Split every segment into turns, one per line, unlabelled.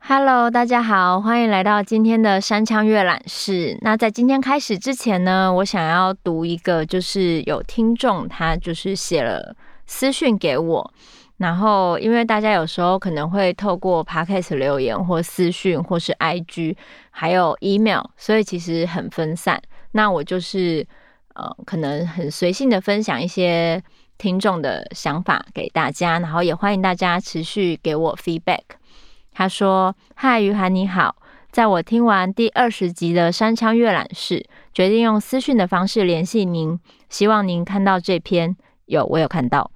Hello，大家好，欢迎来到今天的山枪阅览室。那在今天开始之前呢，我想要读一个，就是有听众他就是写了私讯给我，然后因为大家有时候可能会透过 Podcast 留言或私讯或是 IG 还有 email，所以其实很分散。那我就是呃，可能很随性的分享一些听众的想法给大家，然后也欢迎大家持续给我 feedback。他说：“嗨，于涵你好，在我听完第二十集的山枪阅览室，决定用私讯的方式联系您，希望您看到这篇。有，我有看到。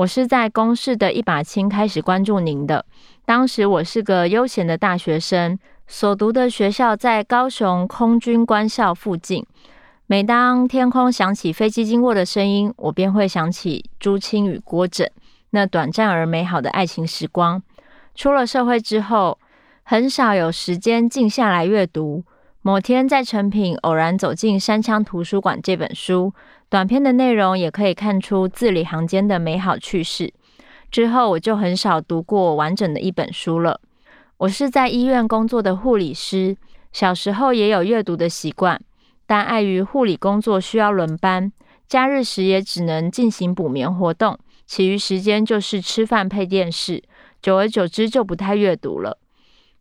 我是在公视的一把青开始关注您的。当时我是个悠闲的大学生，所读的学校在高雄空军官校附近。每当天空响起飞机经过的声音，我便会想起朱青与郭枕那短暂而美好的爱情时光。”出了社会之后，很少有时间静下来阅读。某天在成品偶然走进山枪图书馆这本书，短片的内容也可以看出字里行间的美好趣事。之后我就很少读过完整的一本书了。我是在医院工作的护理师，小时候也有阅读的习惯，但碍于护理工作需要轮班，假日时也只能进行补眠活动，其余时间就是吃饭配电视。久而久之，就不太阅读了。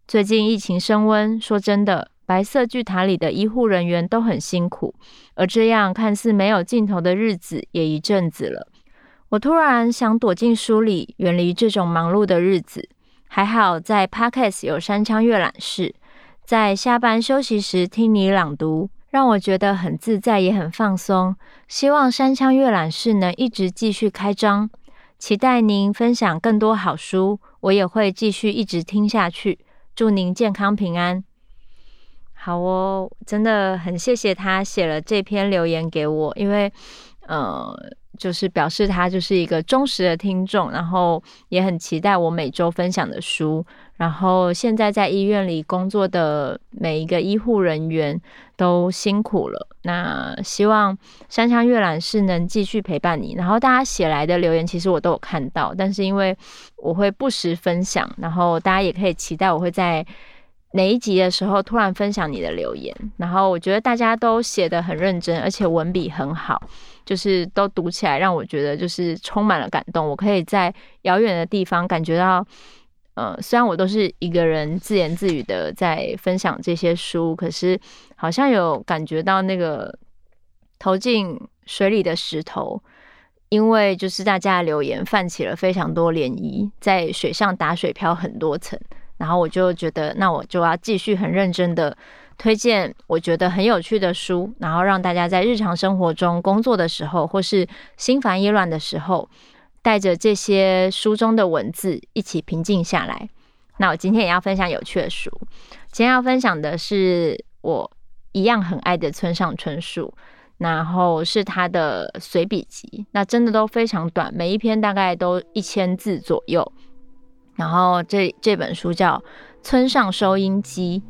最近疫情升温，说真的，白色巨塔里的医护人员都很辛苦，而这样看似没有尽头的日子也一阵子了。我突然想躲进书里，远离这种忙碌的日子。还好在 Podcast 有山羌阅览室，在下班休息时听你朗读，让我觉得很自在，也很放松。希望山羌阅览室能一直继续开张。期待您分享更多好书，我也会继续一直听下去。祝您健康平安。好哦，真的很谢谢他写了这篇留言给我，因为，呃。就是表示他就是一个忠实的听众，然后也很期待我每周分享的书。然后现在在医院里工作的每一个医护人员都辛苦了。那希望山羌阅览室能继续陪伴你。然后大家写来的留言，其实我都有看到，但是因为我会不时分享，然后大家也可以期待我会在哪一集的时候突然分享你的留言。然后我觉得大家都写得很认真，而且文笔很好。就是都读起来让我觉得就是充满了感动。我可以在遥远的地方感觉到，呃，虽然我都是一个人自言自语的在分享这些书，可是好像有感觉到那个投进水里的石头，因为就是大家的留言泛起了非常多涟漪，在水上打水漂很多层，然后我就觉得那我就要继续很认真的。推荐我觉得很有趣的书，然后让大家在日常生活中工作的时候，或是心烦意乱的时候，带着这些书中的文字一起平静下来。那我今天也要分享有趣的书，今天要分享的是我一样很爱的村上春树，然后是他的随笔集，那真的都非常短，每一篇大概都一千字左右。然后这这本书叫《村上收音机》。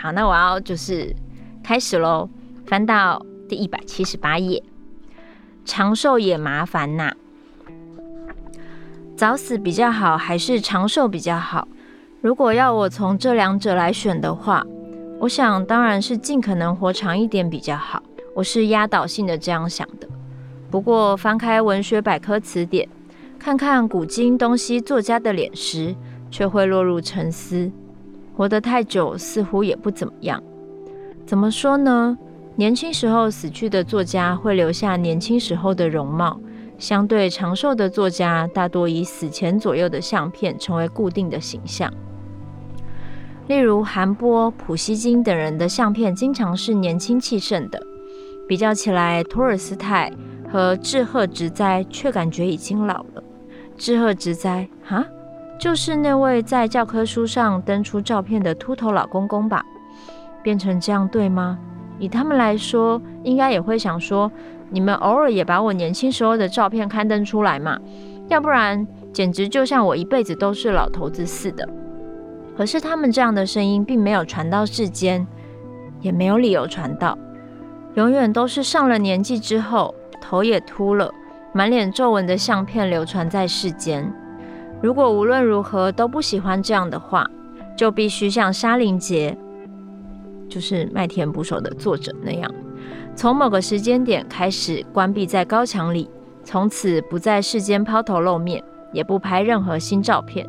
好，那我要就是开始喽，翻到第一百七十八页。长寿也麻烦呐，早死比较好，还是长寿比较好？如果要我从这两者来选的话，我想当然是尽可能活长一点比较好。我是压倒性的这样想的。不过翻开文学百科词典，看看古今东西作家的脸时，却会落入沉思。活得太久似乎也不怎么样。怎么说呢？年轻时候死去的作家会留下年轻时候的容貌，相对长寿的作家大多以死前左右的相片成为固定的形象。例如韩波、普希金等人的相片经常是年轻气盛的，比较起来，托尔斯泰和志贺直哉却感觉已经老了。志贺直哉，哈？就是那位在教科书上登出照片的秃头老公公吧？变成这样对吗？以他们来说，应该也会想说：你们偶尔也把我年轻时候的照片刊登出来嘛？要不然，简直就像我一辈子都是老头子似的。可是他们这样的声音并没有传到世间，也没有理由传到。永远都是上了年纪之后，头也秃了，满脸皱纹的相片流传在世间。如果无论如何都不喜欢这样的话，就必须像沙林杰，就是《麦田捕手》的作者那样，从某个时间点开始关闭在高墙里，从此不在世间抛头露面，也不拍任何新照片。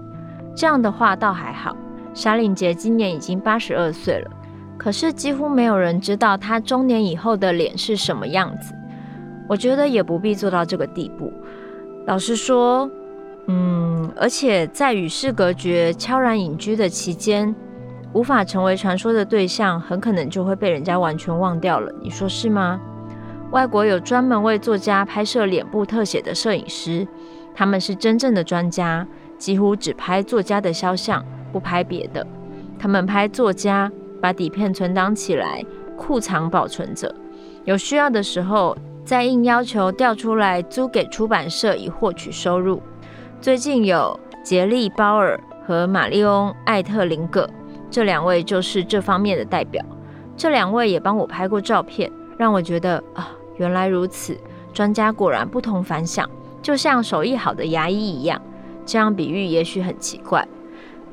这样的话倒还好。沙林杰今年已经八十二岁了，可是几乎没有人知道他中年以后的脸是什么样子。我觉得也不必做到这个地步。老实说。嗯，而且在与世隔绝、悄然隐居的期间，无法成为传说的对象，很可能就会被人家完全忘掉了。你说是吗？外国有专门为作家拍摄脸部特写的摄影师，他们是真正的专家，几乎只拍作家的肖像，不拍别的。他们拍作家，把底片存档起来，库藏保存着，有需要的时候再应要求调出来租给出版社，以获取收入。最近有杰利·鲍尔和玛丽翁·艾特林格，这两位就是这方面的代表。这两位也帮我拍过照片，让我觉得啊，原来如此，专家果然不同凡响，就像手艺好的牙医一样。这样比喻也许很奇怪。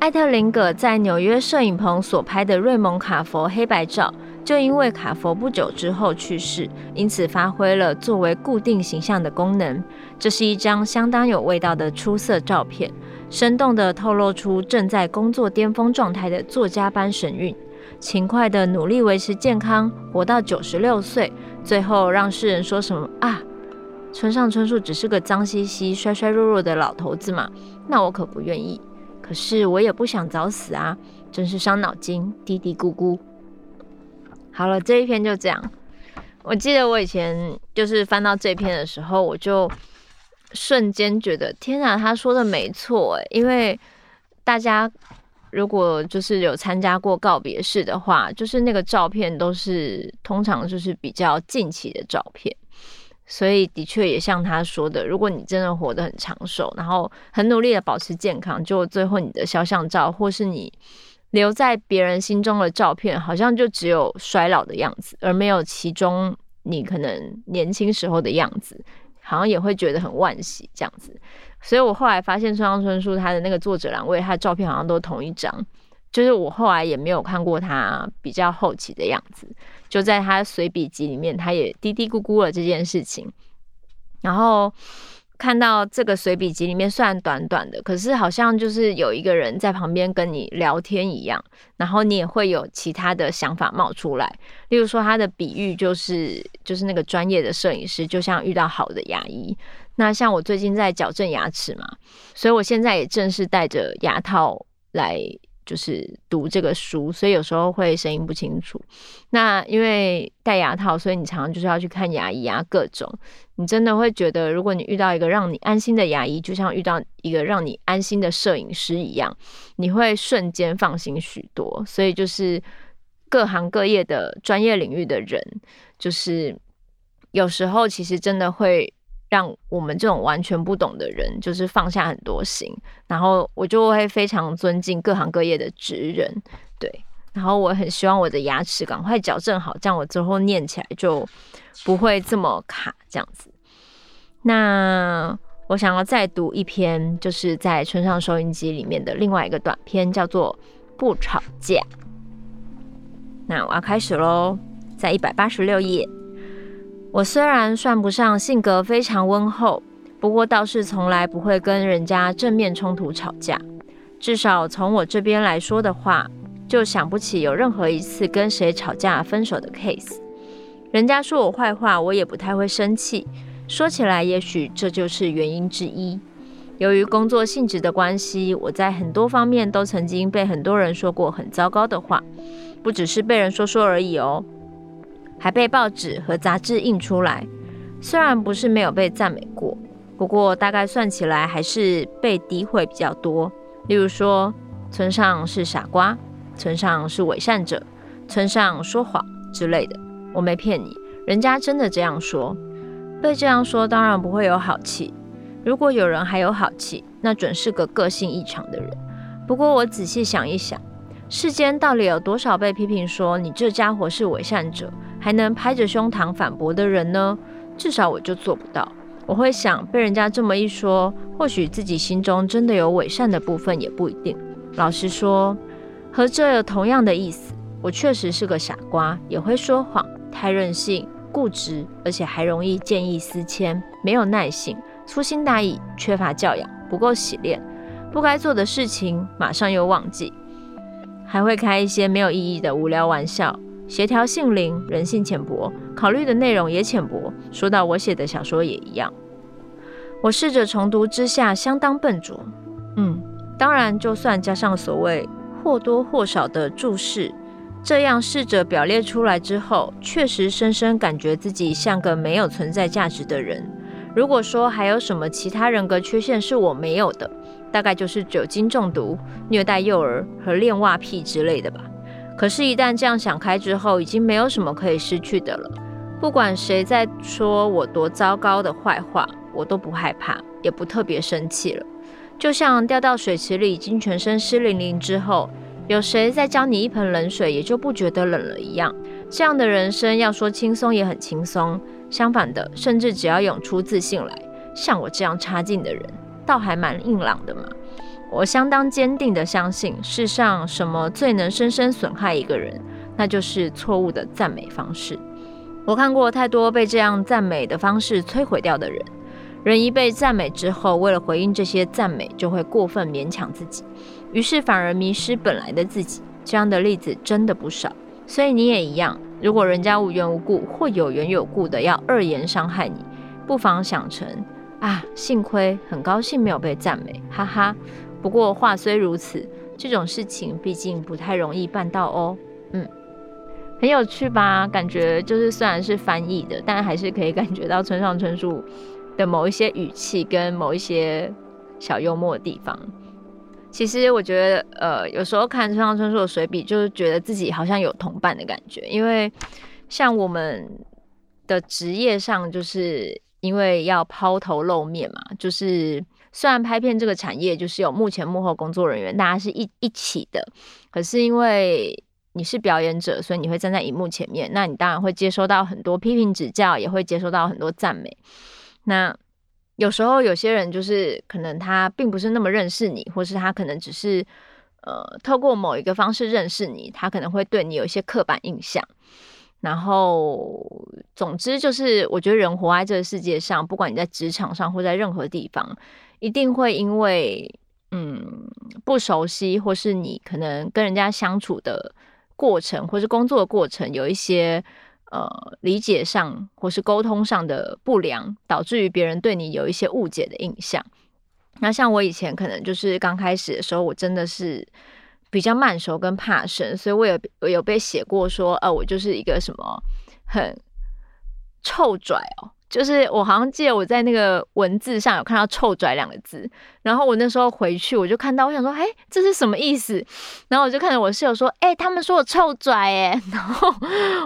艾特林格在纽约摄影棚所拍的瑞蒙·卡佛黑白照。就因为卡佛不久之后去世，因此发挥了作为固定形象的功能。这是一张相当有味道的出色照片，生动地透露出正在工作巅峰状态的作家般神韵，勤快地努力维持健康，活到九十六岁，最后让世人说什么啊？村上春树只是个脏兮兮、衰衰弱弱的老头子嘛？那我可不愿意。可是我也不想早死啊，真是伤脑筋，嘀嘀咕咕。好了，这一篇就这样。我记得我以前就是翻到这篇的时候，我就瞬间觉得，天哪，他说的没错诶，因为大家如果就是有参加过告别式的话，就是那个照片都是通常就是比较近期的照片，所以的确也像他说的，如果你真的活得很长寿，然后很努力的保持健康，就最后你的肖像照或是你。留在别人心中的照片，好像就只有衰老的样子，而没有其中你可能年轻时候的样子，好像也会觉得很惋惜这样子。所以我后来发现村上春树他的那个作者栏位，他的照片好像都同一张，就是我后来也没有看过他比较后期的样子。就在他随笔集里面，他也嘀嘀咕咕了这件事情，然后。看到这个随笔集里面，虽然短短的，可是好像就是有一个人在旁边跟你聊天一样，然后你也会有其他的想法冒出来。例如说，他的比喻就是，就是那个专业的摄影师，就像遇到好的牙医。那像我最近在矫正牙齿嘛，所以我现在也正是戴着牙套来。就是读这个书，所以有时候会声音不清楚。那因为戴牙套，所以你常常就是要去看牙医啊，各种。你真的会觉得，如果你遇到一个让你安心的牙医，就像遇到一个让你安心的摄影师一样，你会瞬间放心许多。所以就是各行各业的专业领域的人，就是有时候其实真的会。让我们这种完全不懂的人，就是放下很多心，然后我就会非常尊敬各行各业的职人，对，然后我很希望我的牙齿赶快矫正好，这样我之后念起来就不会这么卡，这样子。那我想要再读一篇，就是在村上收音机里面的另外一个短篇，叫做《不吵架》。那我要开始喽，在一百八十六页。我虽然算不上性格非常温厚，不过倒是从来不会跟人家正面冲突吵架。至少从我这边来说的话，就想不起有任何一次跟谁吵架分手的 case。人家说我坏话，我也不太会生气。说起来，也许这就是原因之一。由于工作性质的关系，我在很多方面都曾经被很多人说过很糟糕的话，不只是被人说说而已哦。还被报纸和杂志印出来，虽然不是没有被赞美过，不过大概算起来还是被诋毁比较多。例如说，村上是傻瓜，村上是伪善者，村上说谎之类的。我没骗你，人家真的这样说。被这样说，当然不会有好气。如果有人还有好气，那准是个个性异常的人。不过我仔细想一想，世间到底有多少被批评说你这家伙是伪善者，还能拍着胸膛反驳的人呢？至少我就做不到。我会想，被人家这么一说，或许自己心中真的有伪善的部分，也不一定。老实说，和这有同样的意思。我确实是个傻瓜，也会说谎，太任性、固执，而且还容易见异思迁，没有耐性，粗心大意，缺乏教养，不够洗练，不该做的事情马上又忘记，还会开一些没有意义的无聊玩笑。协调性零，人性浅薄，考虑的内容也浅薄。说到我写的小说也一样。我试着重读之下，相当笨拙。嗯，当然，就算加上所谓或多或少的注释，这样试着表列出来之后，确实深深感觉自己像个没有存在价值的人。如果说还有什么其他人格缺陷是我没有的，大概就是酒精中毒、虐待幼儿和恋袜癖之类的吧。可是，一旦这样想开之后，已经没有什么可以失去的了。不管谁在说我多糟糕的坏话，我都不害怕，也不特别生气了。就像掉到水池里，已经全身湿淋淋之后，有谁再浇你一盆冷水，也就不觉得冷了一样。这样的人生，要说轻松也很轻松。相反的，甚至只要涌出自信来，像我这样差劲的人，倒还蛮硬朗的嘛。我相当坚定地相信，世上什么最能深深损害一个人，那就是错误的赞美方式。我看过太多被这样赞美的方式摧毁掉的人。人一被赞美之后，为了回应这些赞美，就会过分勉强自己，于是反而迷失本来的自己。这样的例子真的不少。所以你也一样，如果人家无缘无故或有缘有故的要恶言伤害你，不妨想成啊，幸亏很高兴没有被赞美，哈哈。不过话虽如此，这种事情毕竟不太容易办到哦。嗯，很有趣吧？感觉就是虽然是翻译的，但还是可以感觉到村上春树的某一些语气跟某一些小幽默的地方。其实我觉得，呃，有时候看村上春树的随笔，就是觉得自己好像有同伴的感觉，因为像我们的职业上，就是因为要抛头露面嘛，就是。虽然拍片这个产业就是有幕前幕后工作人员，大家是一一起的，可是因为你是表演者，所以你会站在荧幕前面，那你当然会接收到很多批评指教，也会接收到很多赞美。那有时候有些人就是可能他并不是那么认识你，或是他可能只是呃透过某一个方式认识你，他可能会对你有一些刻板印象。然后总之就是，我觉得人活在这个世界上，不管你在职场上或在任何地方。一定会因为嗯不熟悉，或是你可能跟人家相处的过程，或是工作的过程，有一些呃理解上或是沟通上的不良，导致于别人对你有一些误解的印象。那像我以前可能就是刚开始的时候，我真的是比较慢熟跟怕生，所以我有我有被写过说，呃，我就是一个什么很臭拽哦。就是我好像记得我在那个文字上有看到“臭拽”两个字，然后我那时候回去我就看到，我想说，哎，这是什么意思？然后我就看着我室友说，哎，他们说我臭拽，哎，然后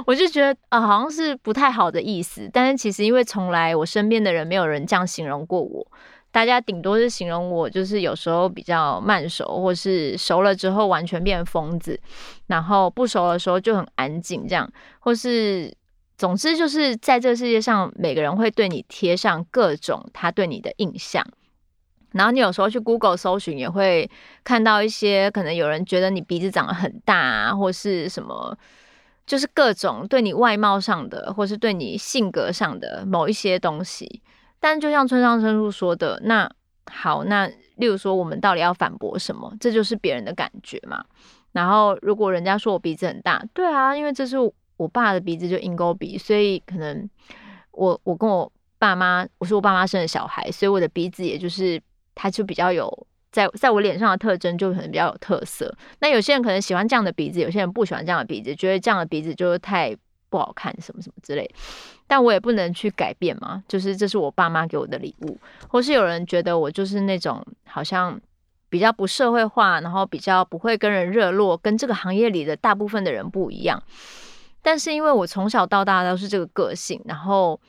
我就觉得啊，好像是不太好的意思。但是其实因为从来我身边的人没有人这样形容过我，大家顶多是形容我就是有时候比较慢熟，或是熟了之后完全变疯子，然后不熟的时候就很安静这样，或是。总之就是在这个世界上，每个人会对你贴上各种他对你的印象，然后你有时候去 Google 搜寻，也会看到一些可能有人觉得你鼻子长得很大啊，或是什么，就是各种对你外貌上的，或是对你性格上的某一些东西。但就像村上春树说的，那好，那例如说我们到底要反驳什么？这就是别人的感觉嘛。然后如果人家说我鼻子很大，对啊，因为这是。我爸的鼻子就鹰钩鼻，所以可能我我跟我爸妈，我是我爸妈生的小孩，所以我的鼻子也就是它就比较有在在我脸上的特征就可能比较有特色。那有些人可能喜欢这样的鼻子，有些人不喜欢这样的鼻子，觉得这样的鼻子就是太不好看，什么什么之类。但我也不能去改变嘛，就是这是我爸妈给我的礼物，或是有人觉得我就是那种好像比较不社会化，然后比较不会跟人热络，跟这个行业里的大部分的人不一样。但是因为我从小到大都是这个个性，然后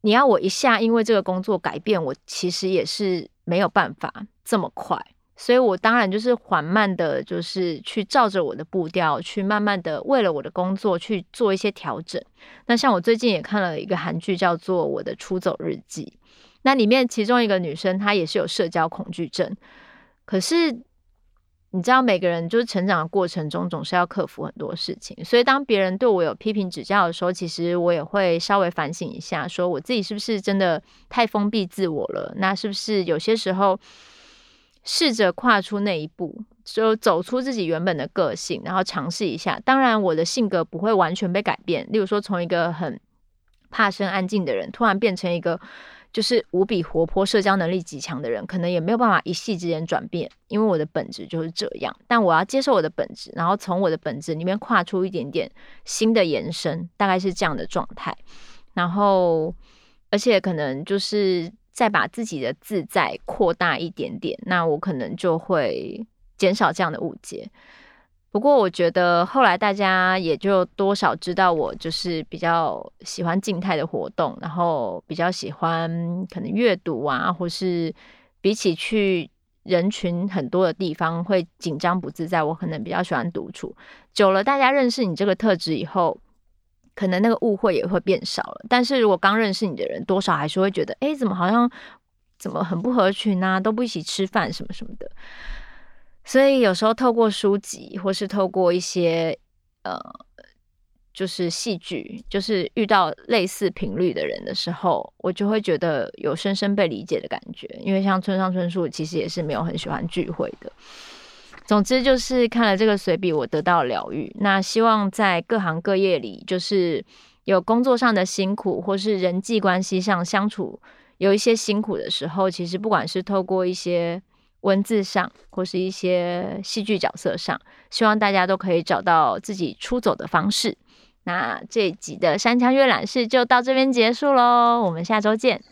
你要我一下因为这个工作改变，我其实也是没有办法这么快。所以我当然就是缓慢的，就是去照着我的步调，去慢慢的为了我的工作去做一些调整。那像我最近也看了一个韩剧，叫做《我的出走日记》，那里面其中一个女生她也是有社交恐惧症，可是你知道，每个人就是成长的过程中总是要克服很多事情，所以当别人对我有批评指教的时候，其实我也会稍微反省一下，说我自己是不是真的太封闭自我了？那是不是有些时候？试着跨出那一步，就走出自己原本的个性，然后尝试一下。当然，我的性格不会完全被改变。例如说，从一个很怕生、安静的人，突然变成一个就是无比活泼、社交能力极强的人，可能也没有办法一夕之间转变，因为我的本质就是这样。但我要接受我的本质，然后从我的本质里面跨出一点点新的延伸，大概是这样的状态。然后，而且可能就是。再把自己的自在扩大一点点，那我可能就会减少这样的误解。不过我觉得后来大家也就多少知道我就是比较喜欢静态的活动，然后比较喜欢可能阅读啊，或是比起去人群很多的地方会紧张不自在，我可能比较喜欢独处。久了，大家认识你这个特质以后。可能那个误会也会变少了，但是如果刚认识你的人，多少还是会觉得，哎，怎么好像怎么很不合群啊，都不一起吃饭什么什么的。所以有时候透过书籍，或是透过一些呃，就是戏剧，就是遇到类似频率的人的时候，我就会觉得有深深被理解的感觉。因为像村上春树，其实也是没有很喜欢聚会的。总之就是看了这个随笔，我得到疗愈。那希望在各行各业里，就是有工作上的辛苦，或是人际关系上相处有一些辛苦的时候，其实不管是透过一些文字上，或是一些戏剧角色上，希望大家都可以找到自己出走的方式。那这一集的山墙阅览室就到这边结束喽，我们下周见。